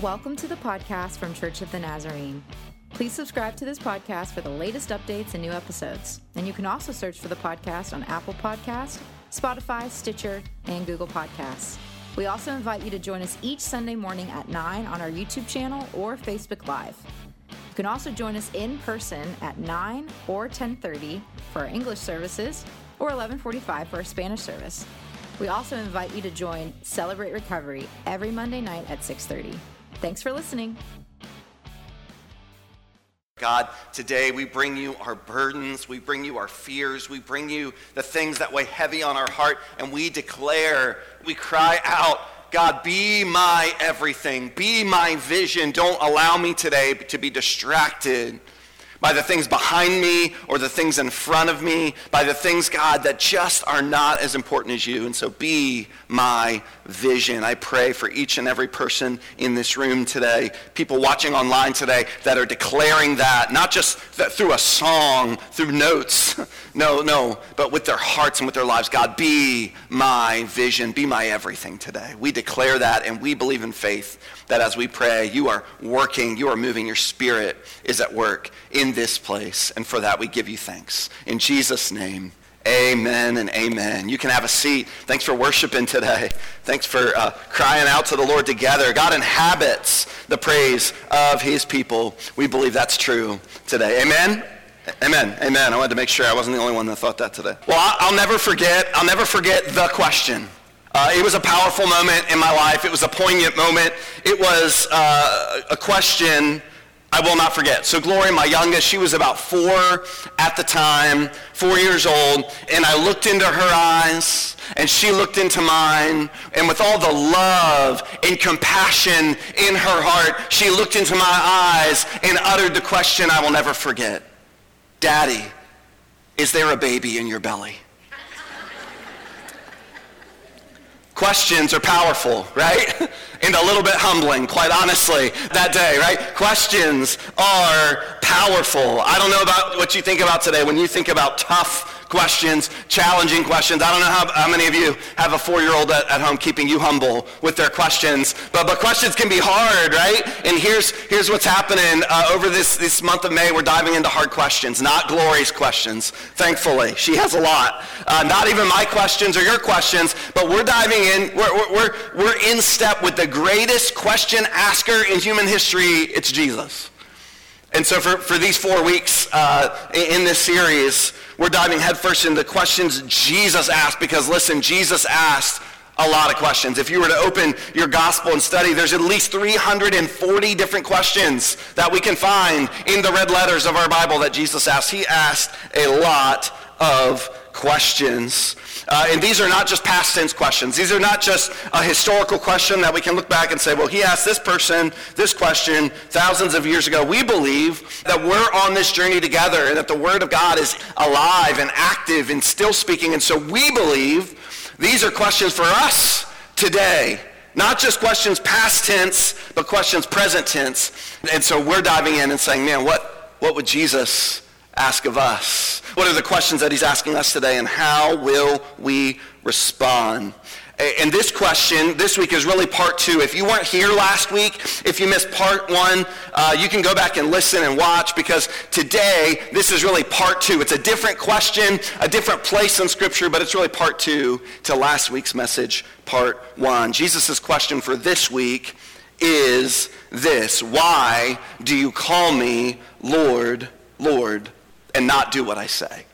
Welcome to the podcast from Church of the Nazarene. Please subscribe to this podcast for the latest updates and new episodes. And you can also search for the podcast on Apple Podcast, Spotify, Stitcher, and Google Podcasts. We also invite you to join us each Sunday morning at 9 on our YouTube channel or Facebook Live. You can also join us in person at 9 or 10:30 for our English services or 11:45 for our Spanish service. We also invite you to join Celebrate Recovery every Monday night at 6:30. Thanks for listening. God, today we bring you our burdens, we bring you our fears, we bring you the things that weigh heavy on our heart, and we declare, we cry out, God, be my everything, be my vision. Don't allow me today to be distracted by the things behind me or the things in front of me, by the things, God, that just are not as important as you. And so be my vision. I pray for each and every person in this room today, people watching online today that are declaring that, not just that through a song, through notes, no, no, but with their hearts and with their lives. God, be my vision, be my everything today. We declare that and we believe in faith that as we pray, you are working, you are moving, your spirit is at work in this place. And for that, we give you thanks. In Jesus' name, amen and amen. You can have a seat. Thanks for worshiping today. Thanks for uh, crying out to the Lord together. God inhabits the praise of his people. We believe that's true today. Amen. Amen. Amen. I wanted to make sure I wasn't the only one that thought that today. Well, I'll never forget, I'll never forget the question. Uh, it was a powerful moment in my life. It was a poignant moment. It was uh, a question I will not forget. So Glory, my youngest, she was about four at the time, four years old, and I looked into her eyes, and she looked into mine, and with all the love and compassion in her heart, she looked into my eyes and uttered the question I will never forget. Daddy, is there a baby in your belly? Questions are powerful, right? and a little bit humbling, quite honestly, that day, right? Questions are powerful. I don't know about what you think about today when you think about tough questions, challenging questions. I don't know how, how many of you have a four-year-old at, at, home keeping you humble with their questions, but, but questions can be hard, right? And here's, here's what's happening uh, over this, this month of May. We're diving into hard questions, not Glory's questions, thankfully. She has a lot. Uh, not even my questions or your questions, but we're diving in. We're, we're, we're in step with the greatest question asker in human history. It's Jesus. And so for, for these four weeks uh, in this series, we're diving headfirst into questions Jesus asked because listen, Jesus asked a lot of questions. If you were to open your gospel and study, there's at least 340 different questions that we can find in the red letters of our Bible that Jesus asked. He asked a lot of questions. Uh, and these are not just past tense questions. These are not just a historical question that we can look back and say, well, he asked this person this question thousands of years ago. We believe that we're on this journey together and that the Word of God is alive and active and still speaking. And so we believe these are questions for us today. Not just questions past tense, but questions present tense. And so we're diving in and saying, man, what, what would Jesus ask of us? What are the questions that he's asking us today, and how will we respond? And this question this week is really part two. If you weren't here last week, if you missed part one, uh, you can go back and listen and watch because today this is really part two. It's a different question, a different place in Scripture, but it's really part two to last week's message, part one. Jesus' question for this week is this Why do you call me Lord, Lord? And not do what I say.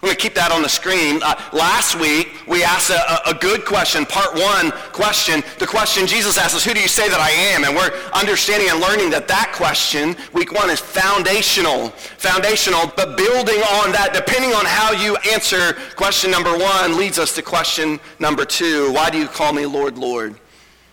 Going to keep that on the screen. Uh, last week, we asked a, a, good question, part one question. The question Jesus asked us, who do you say that I am? And we're understanding and learning that that question, week one, is foundational. Foundational, but building on that, depending on how you answer question number one, leads us to question number two. Why do you call me Lord, Lord,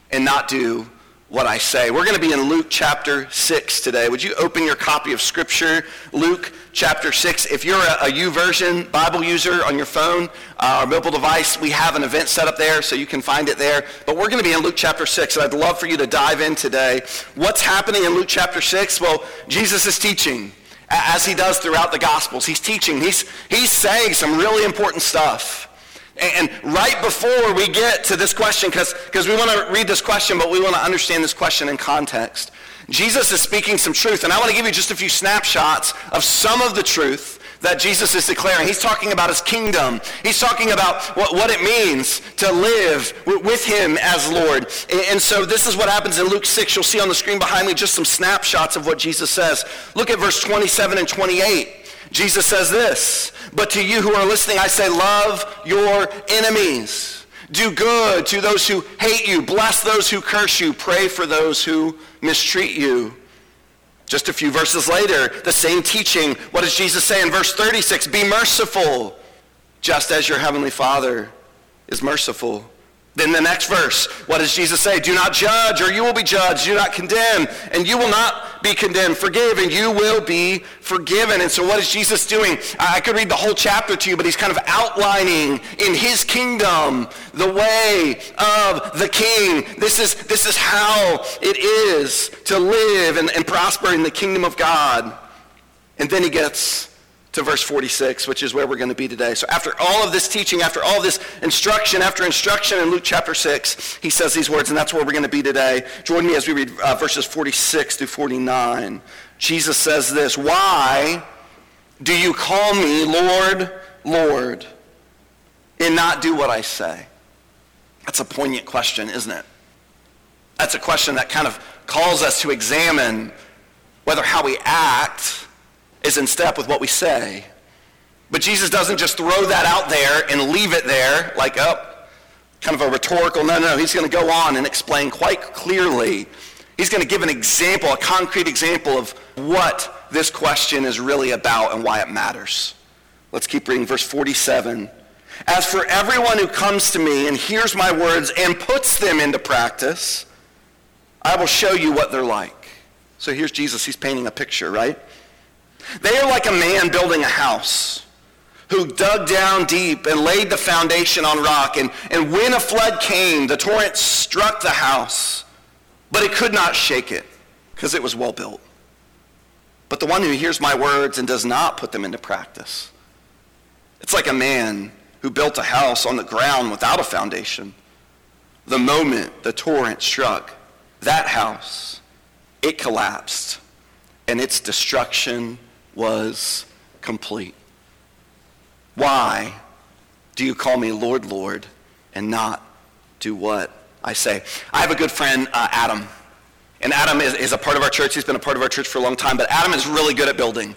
and not do what I say? We're going to be in Luke chapter 6 today. Would you open your copy of Scripture, Luke chapter 6. If you're a, a Bible user on your phone uh, or mobile device, we have an event set up there so you can find it there. But we're going to be in Luke chapter 6, and I'd love for you to dive in today. What's happening in Luke chapter 6? Well, Jesus is teaching as he does throughout the Gospels. He's teaching. He's, he's saying some really important stuff And right before we get to this question, because we want to read this question, but we want to understand this question in context. Jesus is speaking some truth, and I want to give you just a few snapshots of some of the truth that Jesus is declaring. He's talking about his kingdom. He's talking about what, what it means to live w- with him as Lord. And, and so this is what happens in Luke 6. You'll see on the screen behind me just some snapshots of what Jesus says. Look at verse 27 and 28. Jesus says this, but to you who are listening, I say, love your enemies. Do good to those who hate you. Bless those who curse you. Pray for those who mistreat you. Just a few verses later, the same teaching. What does Jesus say in verse 36? Be merciful, just as your heavenly Father is merciful. Then the next verse, what does Jesus say? Do not judge or you will be judged. Do not condemn and you will not be condemned. Forgive and you will be forgiven. And so what is Jesus doing? I could read the whole chapter to you, but he's kind of outlining in his kingdom the way of the king. This is, this is how it is to live and, and prosper in the kingdom of God. And then he gets to verse 46, which is where we're going to be today. So after all of this teaching, after all this instruction, after instruction in Luke chapter 6, he says these words, and that's where we're going to be today. Join me as we read uh, verses 46 through 49. Jesus says this, Why do you call me Lord, Lord, and not do what I say? That's a poignant question, isn't it? That's a question that kind of calls us to examine whether how we act is in step with what we say. But Jesus doesn't just throw that out there and leave it there like, oh, kind of a rhetorical, no, no, he's going to go on and explain quite clearly. He's going to give an example, a concrete example of what this question is really about and why it matters. Let's keep reading verse 47. As for everyone who comes to me and hears my words and puts them into practice, I will show you what they're like. So here's Jesus. He's painting a picture, right? They are like a man building a house who dug down deep and laid the foundation on rock. And, and when a flood came, the torrent struck the house, but it could not shake it because it was well built. But the one who hears my words and does not put them into practice, it's like a man who built a house on the ground without a foundation. The moment the torrent struck that house, it collapsed, and its destruction was complete. Why do you call me Lord, Lord, and not do what I say? I have a good friend, uh, Adam. And Adam is, is a part of our church. He's been a part of our church for a long time. But Adam is really good at building.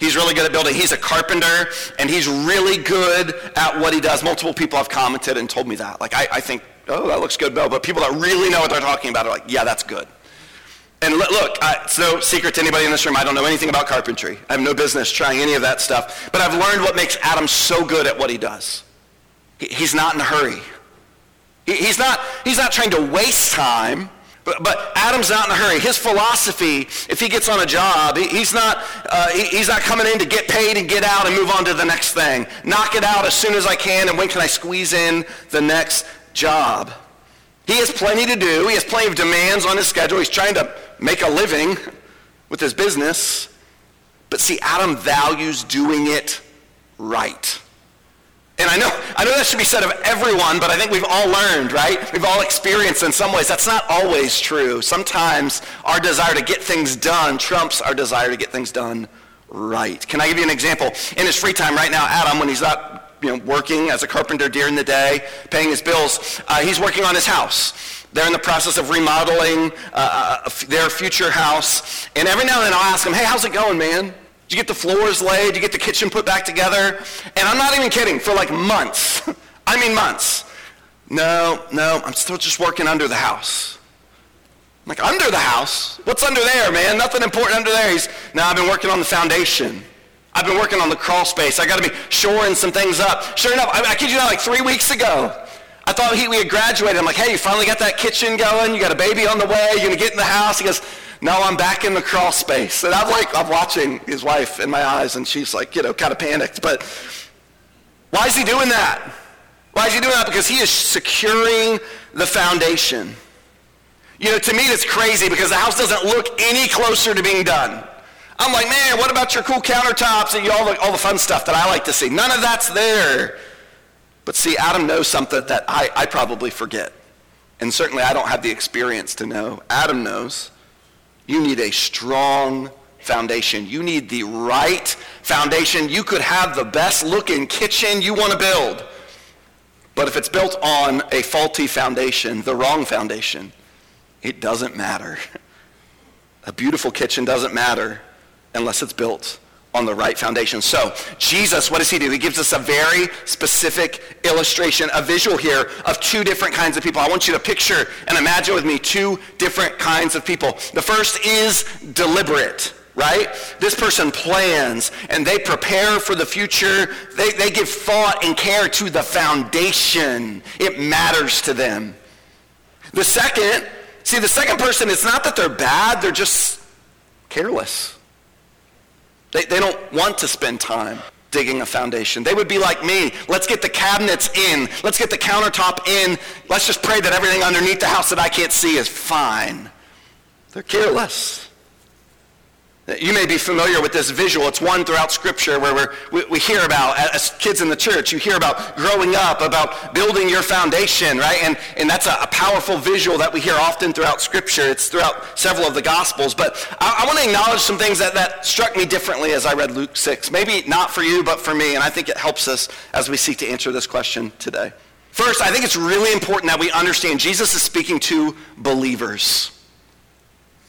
He's really good at building. He's a carpenter, and he's really good at what he does. Multiple people have commented and told me that. Like, I, I think, oh, that looks good, Bill. But people that really know what they're talking about are like, yeah, that's good. And look, it's no secret to anybody in this room, I don't know anything about carpentry. I have no business trying any of that stuff. But I've learned what makes Adam so good at what he does. He's not in a hurry. He's not, he's not trying to waste time. But, but, Adam's not in a hurry. His philosophy, if he gets on a job, he, he's, not, uh, he, he's not coming in to get paid and get out and move on to the next thing. Knock it out as soon as I can, and when can I squeeze in the next job? He has plenty to do. He has plenty of demands on his schedule. He's trying to make a living with his business. But see, Adam values doing it right. And I know, I know that should be said of everyone, but I think we've all learned, right? We've all experienced in some ways. That's not always true. Sometimes our desire to get things done trumps our desire to get things done right. Can I give you an example? In his free time right now, Adam, when he's not you know, working as a carpenter during the day, paying his bills. Uh, he's working on his house. They're in the process of remodeling uh, uh their future house. And every now and then I'll ask him, hey, how's it going, man? Did you get the floors laid? Did you get the kitchen put back together? And I'm not even kidding, for like months. I mean months. No, no, I'm still just working under the house. I'm like, under the house? What's under there, man? Nothing important under there. He's, no, I've been working on the foundation. I've been working on the crawl space. I got to be shoring some things up. Sure enough, I, I kid you not, like three weeks ago, I thought he, we had graduated. I'm like, hey, you finally got that kitchen going? You got a baby on the way? You're going to get in the house? He goes, no, I'm back in the crawl space. And I'm like, I'm watching his wife in my eyes, and she's like, you know, kind of panicked. But why is he doing that? Why is he doing that? Because he is securing the foundation. You know, to me, that's crazy because the house doesn't look any closer to being done. I'm like, man, what about your cool countertops and all the, all the fun stuff that I like to see? None of that's there. But see, Adam knows something that I, I probably forget. And certainly I don't have the experience to know. Adam knows you need a strong foundation. You need the right foundation. You could have the best looking kitchen you want to build. But if it's built on a faulty foundation, the wrong foundation, it doesn't matter. A beautiful kitchen doesn't matter unless it's built on the right foundation. So Jesus, what does he do? He gives us a very specific illustration, a visual here of two different kinds of people. I want you to picture and imagine with me two different kinds of people. The first is deliberate right? This person plans and they prepare for the future. They, they give thought and care to the foundation. It matters to them. The second, see, the second person, it's not that they're bad, they're just careless. They, they don't want to spend time digging a foundation. They would be like me. Let's get the cabinets in. Let's get the countertop in. Let's just pray that everything underneath the house that I can't see is fine. They're careless. You may be familiar with this visual. It's one throughout Scripture where we we hear about, as kids in the church, you hear about growing up, about building your foundation, right? And, and that's a, a powerful visual that we hear often throughout Scripture. It's throughout several of the Gospels. But I, I want to acknowledge some things that, that struck me differently as I read Luke 6. Maybe not for you, but for me. And I think it helps us as we seek to answer this question today. First, I think it's really important that we understand Jesus is speaking to believers.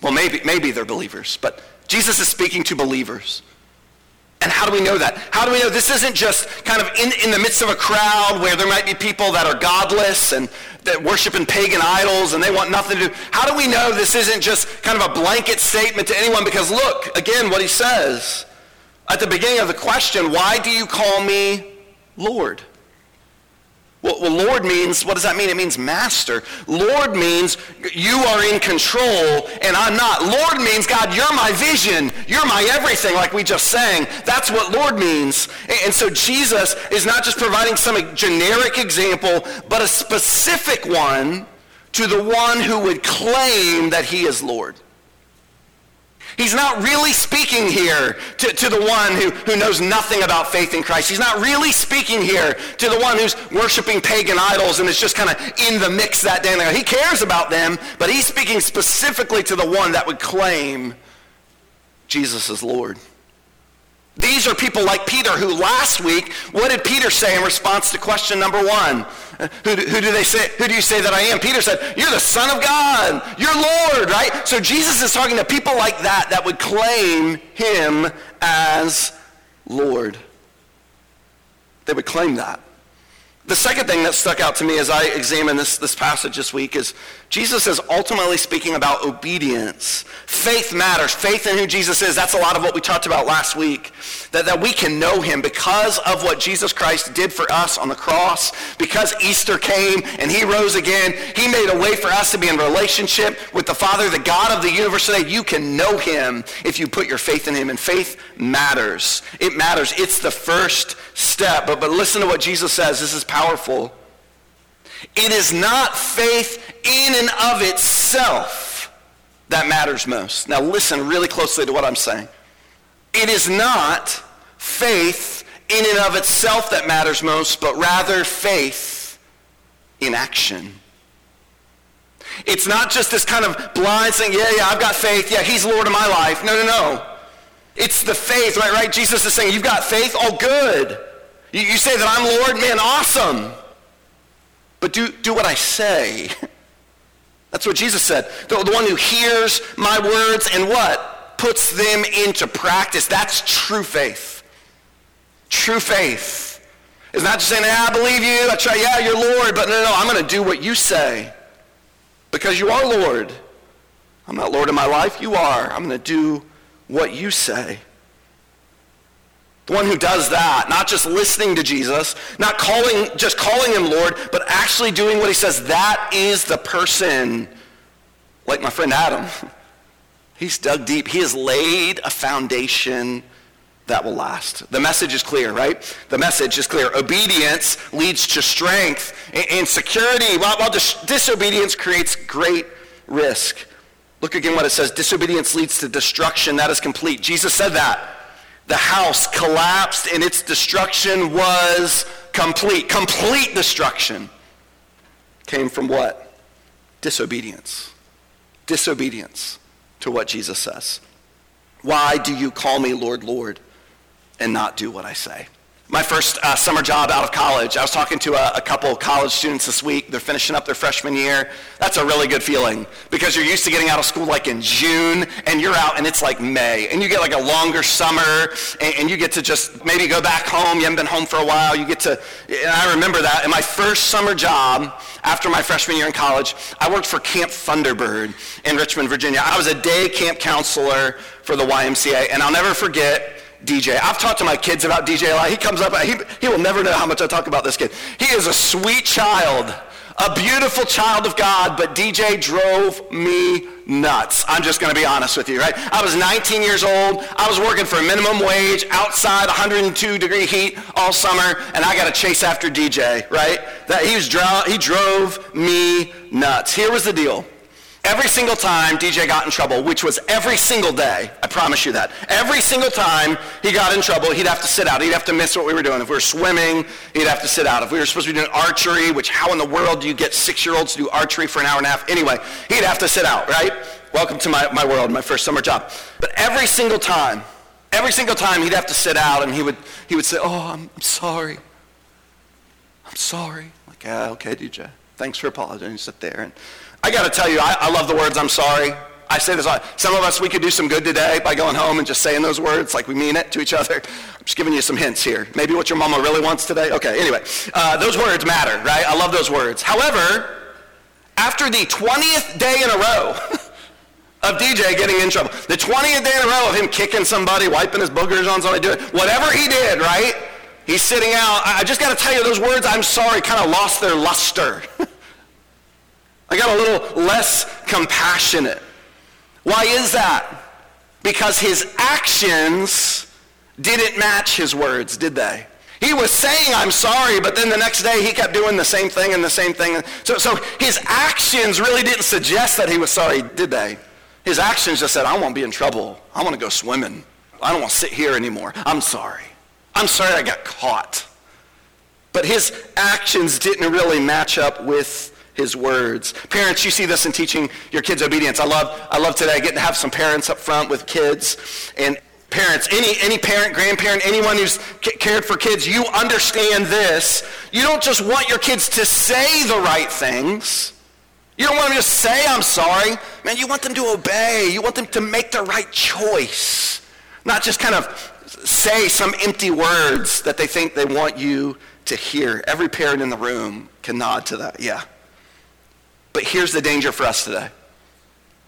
Well, maybe, maybe they're believers, but Jesus is speaking to believers. And how do we know that? How do we know this isn't just kind of in, in the midst of a crowd where there might be people that are godless and that worship in pagan idols and they want nothing to do? How do we know this isn't just kind of a blanket statement to anyone? Because look, again, what he says at the beginning of the question, why do you call me Lord? Well, well, Lord means, what does that mean? It means master. Lord means you are in control and I'm not. Lord means, God, you're my vision. You're my everything, like we just sang. That's what Lord means. And so Jesus is not just providing some generic example, but a specific one to the one who would claim that he is Lord. He's not really speaking here to, to the one who, who knows nothing about faith in Christ. He's not really speaking here to the one who's worshiping pagan idols and is just kind of in the mix that day. He cares about them, but he's speaking specifically to the one that would claim Jesus is Lord. These are people like Peter who last week, what did Peter say in response to question number one? Who, who, do they say, who do you say that I am? Peter said, you're the son of God. You're Lord, right? So Jesus is talking to people like that that would claim him as Lord. They would claim that. The second thing that stuck out to me as I examined this, this passage this week is Jesus is ultimately speaking about obedience. Faith matters. Faith in who Jesus is. That's a lot of what we talked about last week. That, that we can know him because of what Jesus Christ did for us on the cross. Because Easter came and he rose again. He made a way for us to be in relationship with the Father, the God of the universe today. You can know him if you put your faith in him. And faith matters. It matters. It's the first step. But, but listen to what Jesus says. This is powerful. It is not faith in and of itself that matters most. Now listen really closely to what I'm saying. It is not faith in and of itself that matters most, but rather faith in action. It's not just this kind of blind saying, yeah, yeah, I've got faith. Yeah, he's Lord of my life. No, no, no. It's the faith, right? Right? Jesus is saying, you've got faith? Oh, good. You, you say that I'm Lord? Man, awesome. But do, do what I say. That's what Jesus said. The, the one who hears my words and what? Puts them into practice. That's true faith. True faith is not just saying, yeah, I believe you. I try, yeah, you're Lord. But no, no, no, I'm going to do what you say. Because you are Lord. I'm not Lord of my life. You are. I'm going to do what you say. The one who does that, not just listening to Jesus, not calling, just calling him Lord, but actually doing what he says, that is the person, like my friend Adam. He's dug deep. He has laid a foundation that will last. The message is clear, right? The message is clear. Obedience leads to strength and security, while, while dis- disobedience creates great risk. Look again what it says. Disobedience leads to destruction. That is complete. Jesus said that. The house collapsed and its destruction was complete. Complete destruction came from what? Disobedience. Disobedience to what Jesus says. Why do you call me Lord, Lord, and not do what I say? My first uh, summer job out of college, I was talking to a, a couple college students this week. They're finishing up their freshman year. That's a really good feeling because you're used to getting out of school like in June and you're out and it's like May and you get like a longer summer and, and you get to just maybe go back home. You haven't been home for a while. You get to, and I remember that. In my first summer job after my freshman year in college, I worked for Camp Thunderbird in Richmond, Virginia. I was a day camp counselor for the YMCA and I'll never forget DJ. I've talked to my kids about DJ a lot. He comes up, he, he will never know how much I talk about this kid. He is a sweet child, a beautiful child of God, but DJ drove me nuts. I'm just going to be honest with you, right? I was 19 years old. I was working for minimum wage outside 102 degree heat all summer, and I got to chase after DJ, right? That he, was, he drove me nuts. Here was the deal. Every single time DJ got in trouble, which was every single day, I promise you that. Every single time he got in trouble, he'd have to sit out. He'd have to miss what we were doing. If we were swimming, he'd have to sit out. If we were supposed to be doing archery, which how in the world do you get six-year-olds to do archery for an hour and a half? Anyway, he'd have to sit out, right? Welcome to my, my world, my first summer job. But every single time, every single time he'd have to sit out and he would, he would say, oh, I'm, I'm sorry. I'm sorry. Like, yeah, okay, DJ. Thanks for apologizing. You sit there and I got to tell you, I, I, love the words I'm sorry. I say this lot. Some of us, we could do some good today by going home and just saying those words like we mean it to each other. I'm just giving you some hints here. Maybe what your mama really wants today. Okay, anyway. Uh, those words matter, right? I love those words. However, after the 20th day in a row of DJ getting in trouble, the 20th day in a row of him kicking somebody, wiping his boogers on somebody, doing whatever he did, right? He's sitting out. I just got to tell you, those words, I'm sorry, kind of lost their luster. I got a little less compassionate. Why is that? Because his actions didn't match his words, did they? He was saying, I'm sorry, but then the next day he kept doing the same thing and the same thing. So, so his actions really didn't suggest that he was sorry, did they? His actions just said, I won't be in trouble. I want to go swimming. I don't want to sit here anymore. I'm sorry. I'm sorry I got caught. But his actions didn't really match up with his words. Parents, you see this in teaching your kids obedience. I love, I love today getting to have some parents up front with kids. And parents, any, any parent, grandparent, anyone who's cared for kids, you understand this. You don't just want your kids to say the right things. You don't want them to say, I'm sorry. Man, you want them to obey. You want them to make the right choice. Not just kind of say some empty words that they think they want you to hear. Every parent in the room can nod to that. Yeah. But here's the danger for us today.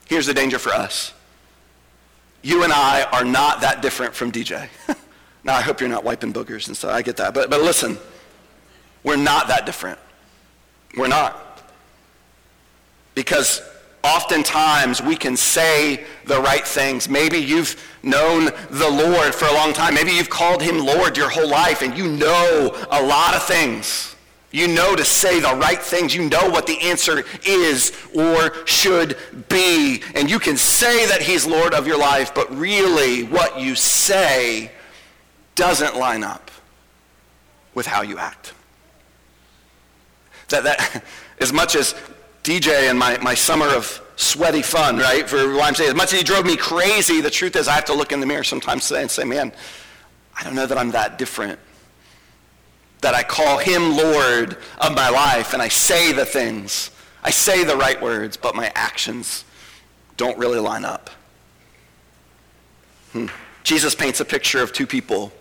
Here's the danger for us. You and I are not that different from DJ. now, I hope you're not wiping boogers and stuff. I get that. But, but listen, we're not that different. We're not. Because oftentimes we can say the right things. Maybe you've known the Lord for a long time. Maybe you've called him Lord your whole life and you know a lot of things. You know to say the right things. You know what the answer is or should be. And you can say that he's Lord of your life, but really what you say doesn't line up with how you act. That, that as much as DJ and my, my summer of sweaty fun, right, for what I'm saying, as much as he drove me crazy, the truth is I have to look in the mirror sometimes and say, man, I don't know that I'm that different that I call him Lord of my life and I say the things. I say the right words, but my actions don't really line up. Hmm. Jesus paints a picture of two people.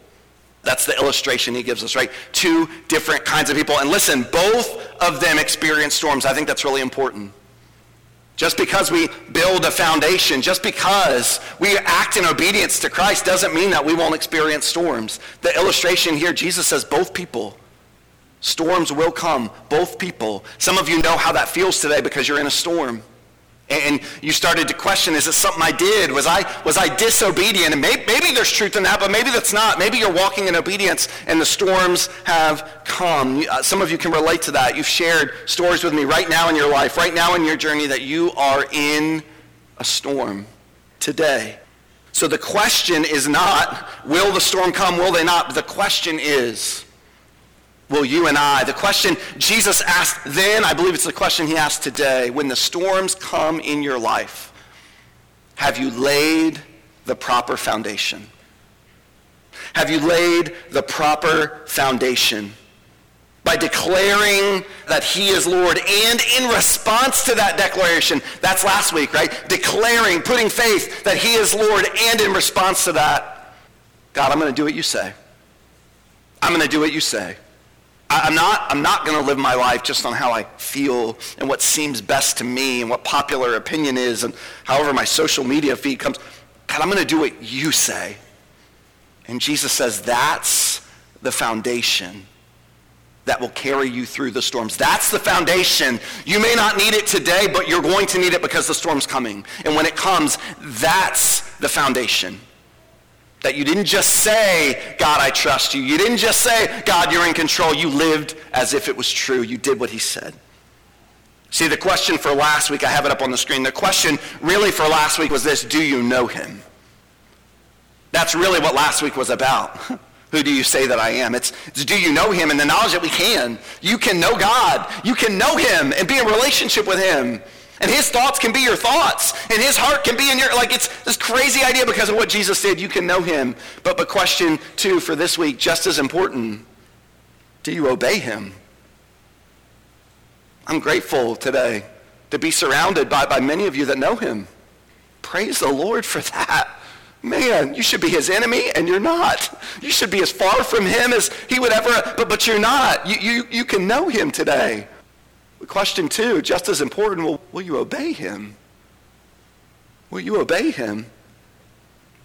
That's the illustration he gives us, right? Two different kinds of people. And listen, both of them experience storms. I think that's really important. Just because we build a foundation, just because we act in obedience to Christ doesn't mean that we won't experience storms. The illustration here, Jesus says both people. Storms will come, both people. Some of you know how that feels today because you're in a storm. And you started to question, is it something I did? Was I, was I disobedient? And maybe, maybe there's truth in that, but maybe that's not. Maybe you're walking in obedience and the storms have come. Uh, some of you can relate to that. You've shared stories with me right now in your life, right now in your journey that you are in a storm today. So the question is not, will the storm come, will they not? The question is, will you and I? The question Jesus asked then, I believe it's the question he asked today. When the storms come in your life, have you laid the proper foundation? Have you laid the proper foundation? By declaring that he is Lord and in response to that declaration, that's last week, right? Declaring, putting faith that he is Lord and in response to that, God, I'm going to do what you say. I'm going to do what you say. I'm not, I'm not going to live my life just on how I feel and what seems best to me and what popular opinion is and however my social media feed comes. God, I'm going to do what you say. And Jesus says that's the foundation that will carry you through the storms. That's the foundation. You may not need it today, but you're going to need it because the storm's coming. And when it comes, that's the foundation. That you didn't just say, God, I trust you. You didn't just say, God, you're in control. You lived as if it was true. You did what he said. See, the question for last week, I have it up on the screen. The question really for last week was this, do you know him? That's really what last week was about. Who do you say that I am? It's, it's, do you know him and the knowledge that we can. You can know God. You can know him and be in relationship with him. And his thoughts can be your thoughts. And his heart can be in your, like it's this crazy idea because of what Jesus did. You can know him. But, but question two for this week, just as important, do you obey him? I'm grateful today to be surrounded by, by many of you that know him. Praise the Lord for that. Man, you should be his enemy, and you're not. You should be as far from him as he would ever, but, but you're not. You, you, you can know him today. Question two, just as important, will, will you obey him? Will you obey him?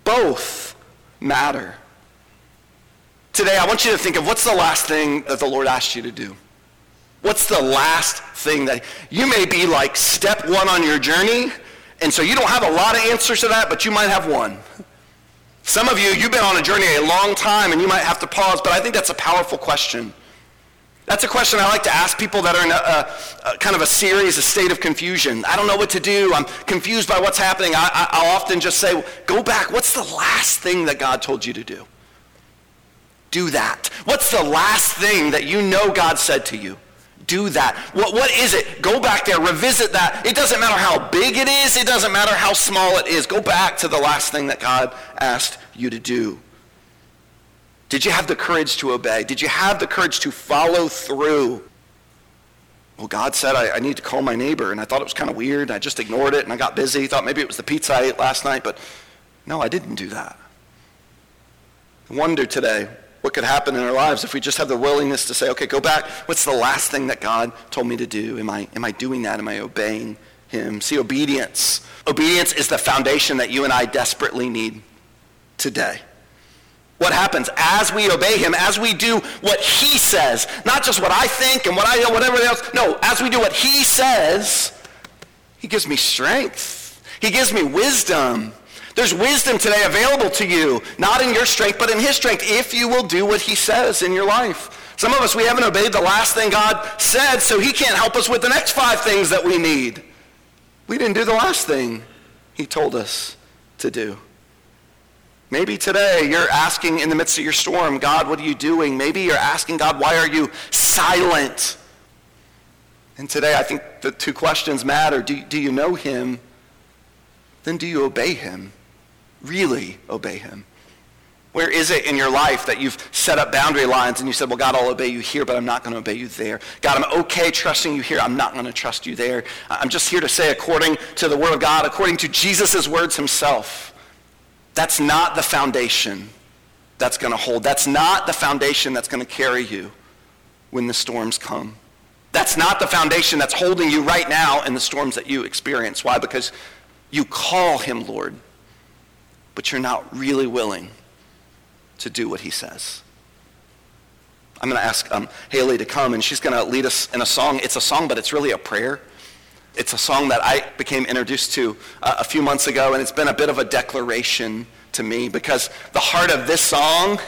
Both matter. Today, I want you to think of what's the last thing that the Lord asked you to do? What's the last thing that you may be like step one on your journey, and so you don't have a lot of answers to that, but you might have one. Some of you, you've been on a journey a long time, and you might have to pause, but I think that's a powerful question. That's a question I like to ask people that are in a, a, a, kind of a series, a state of confusion. I don't know what to do. I'm confused by what's happening. I, I, will often just say, go back. What's the last thing that God told you to do? Do that. What's the last thing that you know God said to you? Do that. What, what is it? Go back there. Revisit that. It doesn't matter how big it is. It doesn't matter how small it is. Go back to the last thing that God asked you to do. Did you have the courage to obey? Did you have the courage to follow through? Well, God said I, I need to call my neighbor, and I thought it was kind of weird. And I just ignored it, and I got busy. Thought maybe it was the pizza I ate last night, but no, I didn't do that. I wonder today what could happen in our lives if we just have the willingness to say, okay, go back. What's the last thing that God told me to do? Am I, am I doing that? Am I obeying him? See, obedience. Obedience is the foundation that you and I desperately need today what happens as we obey him, as we do what he says, not just what I think and what I whatever else. No, as we do what he says, he gives me strength. He gives me wisdom. There's wisdom today available to you, not in your strength, but in his strength, if you will do what he says in your life. Some of us, we haven't obeyed the last thing God said, so he can't help us with the next five things that we need. We didn't do the last thing he told us to do. Maybe today you're asking in the midst of your storm, God, what are you doing? Maybe you're asking God, why are you silent? And today I think the two questions matter. Do, do you know him? Then do you obey him? Really obey him? Where is it in your life that you've set up boundary lines and you said, well, God, I'll obey you here, but I'm not going to obey you there. God, I'm okay trusting you here. I'm not going to trust you there. I'm just here to say, according to the word of God, according to Jesus' words himself, that's not the foundation that's going to hold. That's not the foundation that's going to carry you when the storms come. That's not the foundation that's holding you right now in the storms that you experience. Why? Because you call him Lord, but you're not really willing to do what he says. I'm going to ask um, Haley to come, and she's going to lead us in a song. It's a song, but it's really a prayer. It's a song that I became introduced to uh, a few months ago, and it's been a bit of a declaration to me because the heart of this song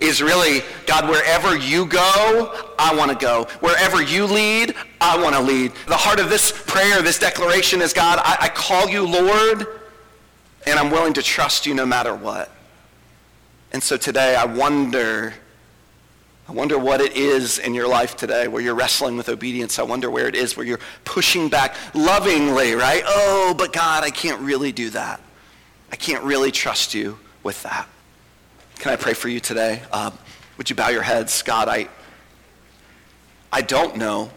is really, God, wherever you go, I want to go. Wherever you lead, I want to lead. The heart of this prayer, this declaration is, God, I, I call you Lord, And I'm willing to trust you no matter what. And so today I wonder, I wonder what it is in your life today where you're wrestling with obedience. I wonder where it is where you're pushing back lovingly, right? Oh, but God, I can't really do that. I can't really trust you with that. Can I pray for you today? Um, would you bow your heads? God, I, I don't know,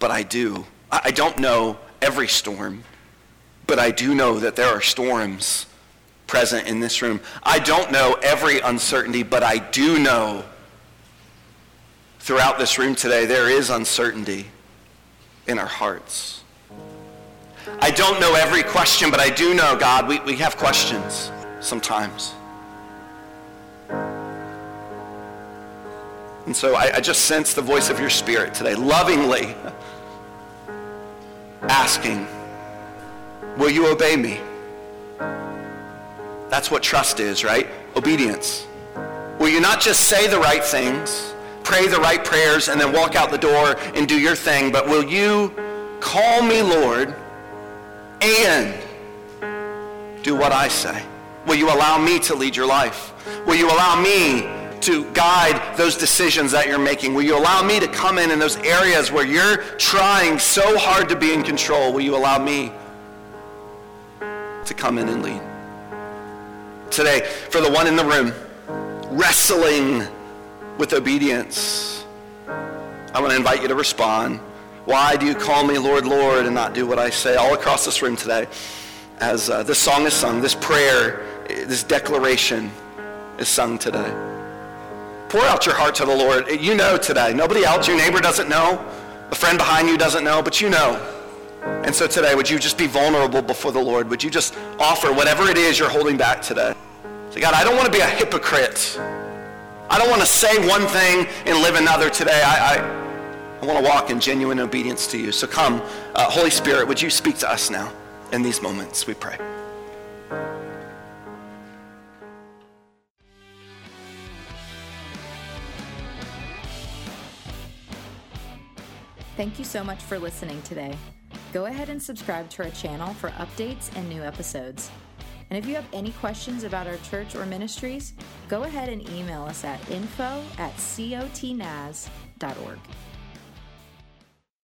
but I do. I don't know every storm, but I do know that there are storms present in this room. I don't know every uncertainty, but I do know throughout this room today there is uncertainty in our hearts. I don't know every question, but I do know, God, we, we have questions sometimes. And so I, I just sense the voice of your spirit today, lovingly asking, will you obey me? That's what trust is, right? Obedience. Will you not just say the right things, pray the right prayers, and then walk out the door and do your thing, but will you call me Lord and do what I say? Will you allow me to lead your life? Will you allow me to guide those decisions that you're making? Will you allow me to come in in those areas where you're trying so hard to be in control? Will you allow me to come in and lead? Today, for the one in the room, wrestling with obedience, I want to invite you to respond. Why do you call me Lord, Lord, and not do what I say? All across this room today, as uh, this song is sung, this prayer, this declaration is sung today. Pour out your heart to the Lord. You know today. Nobody else, your neighbor doesn't know. A friend behind you doesn't know, but you know. And so today, would you just be vulnerable before the Lord? Would you just offer whatever it is you're holding back today? Say, God, I don't want to be a hypocrite. I don't want to say one thing and live another today. I, I, I want to walk in genuine obedience to you. So come, uh, Holy Spirit, would you speak to us now in these moments, we pray. Thank you so much for listening today. Go ahead and subscribe to our channel for updates and new episodes. And if you have any questions about our church or ministries, go ahead and email us at info at cotnaz.org.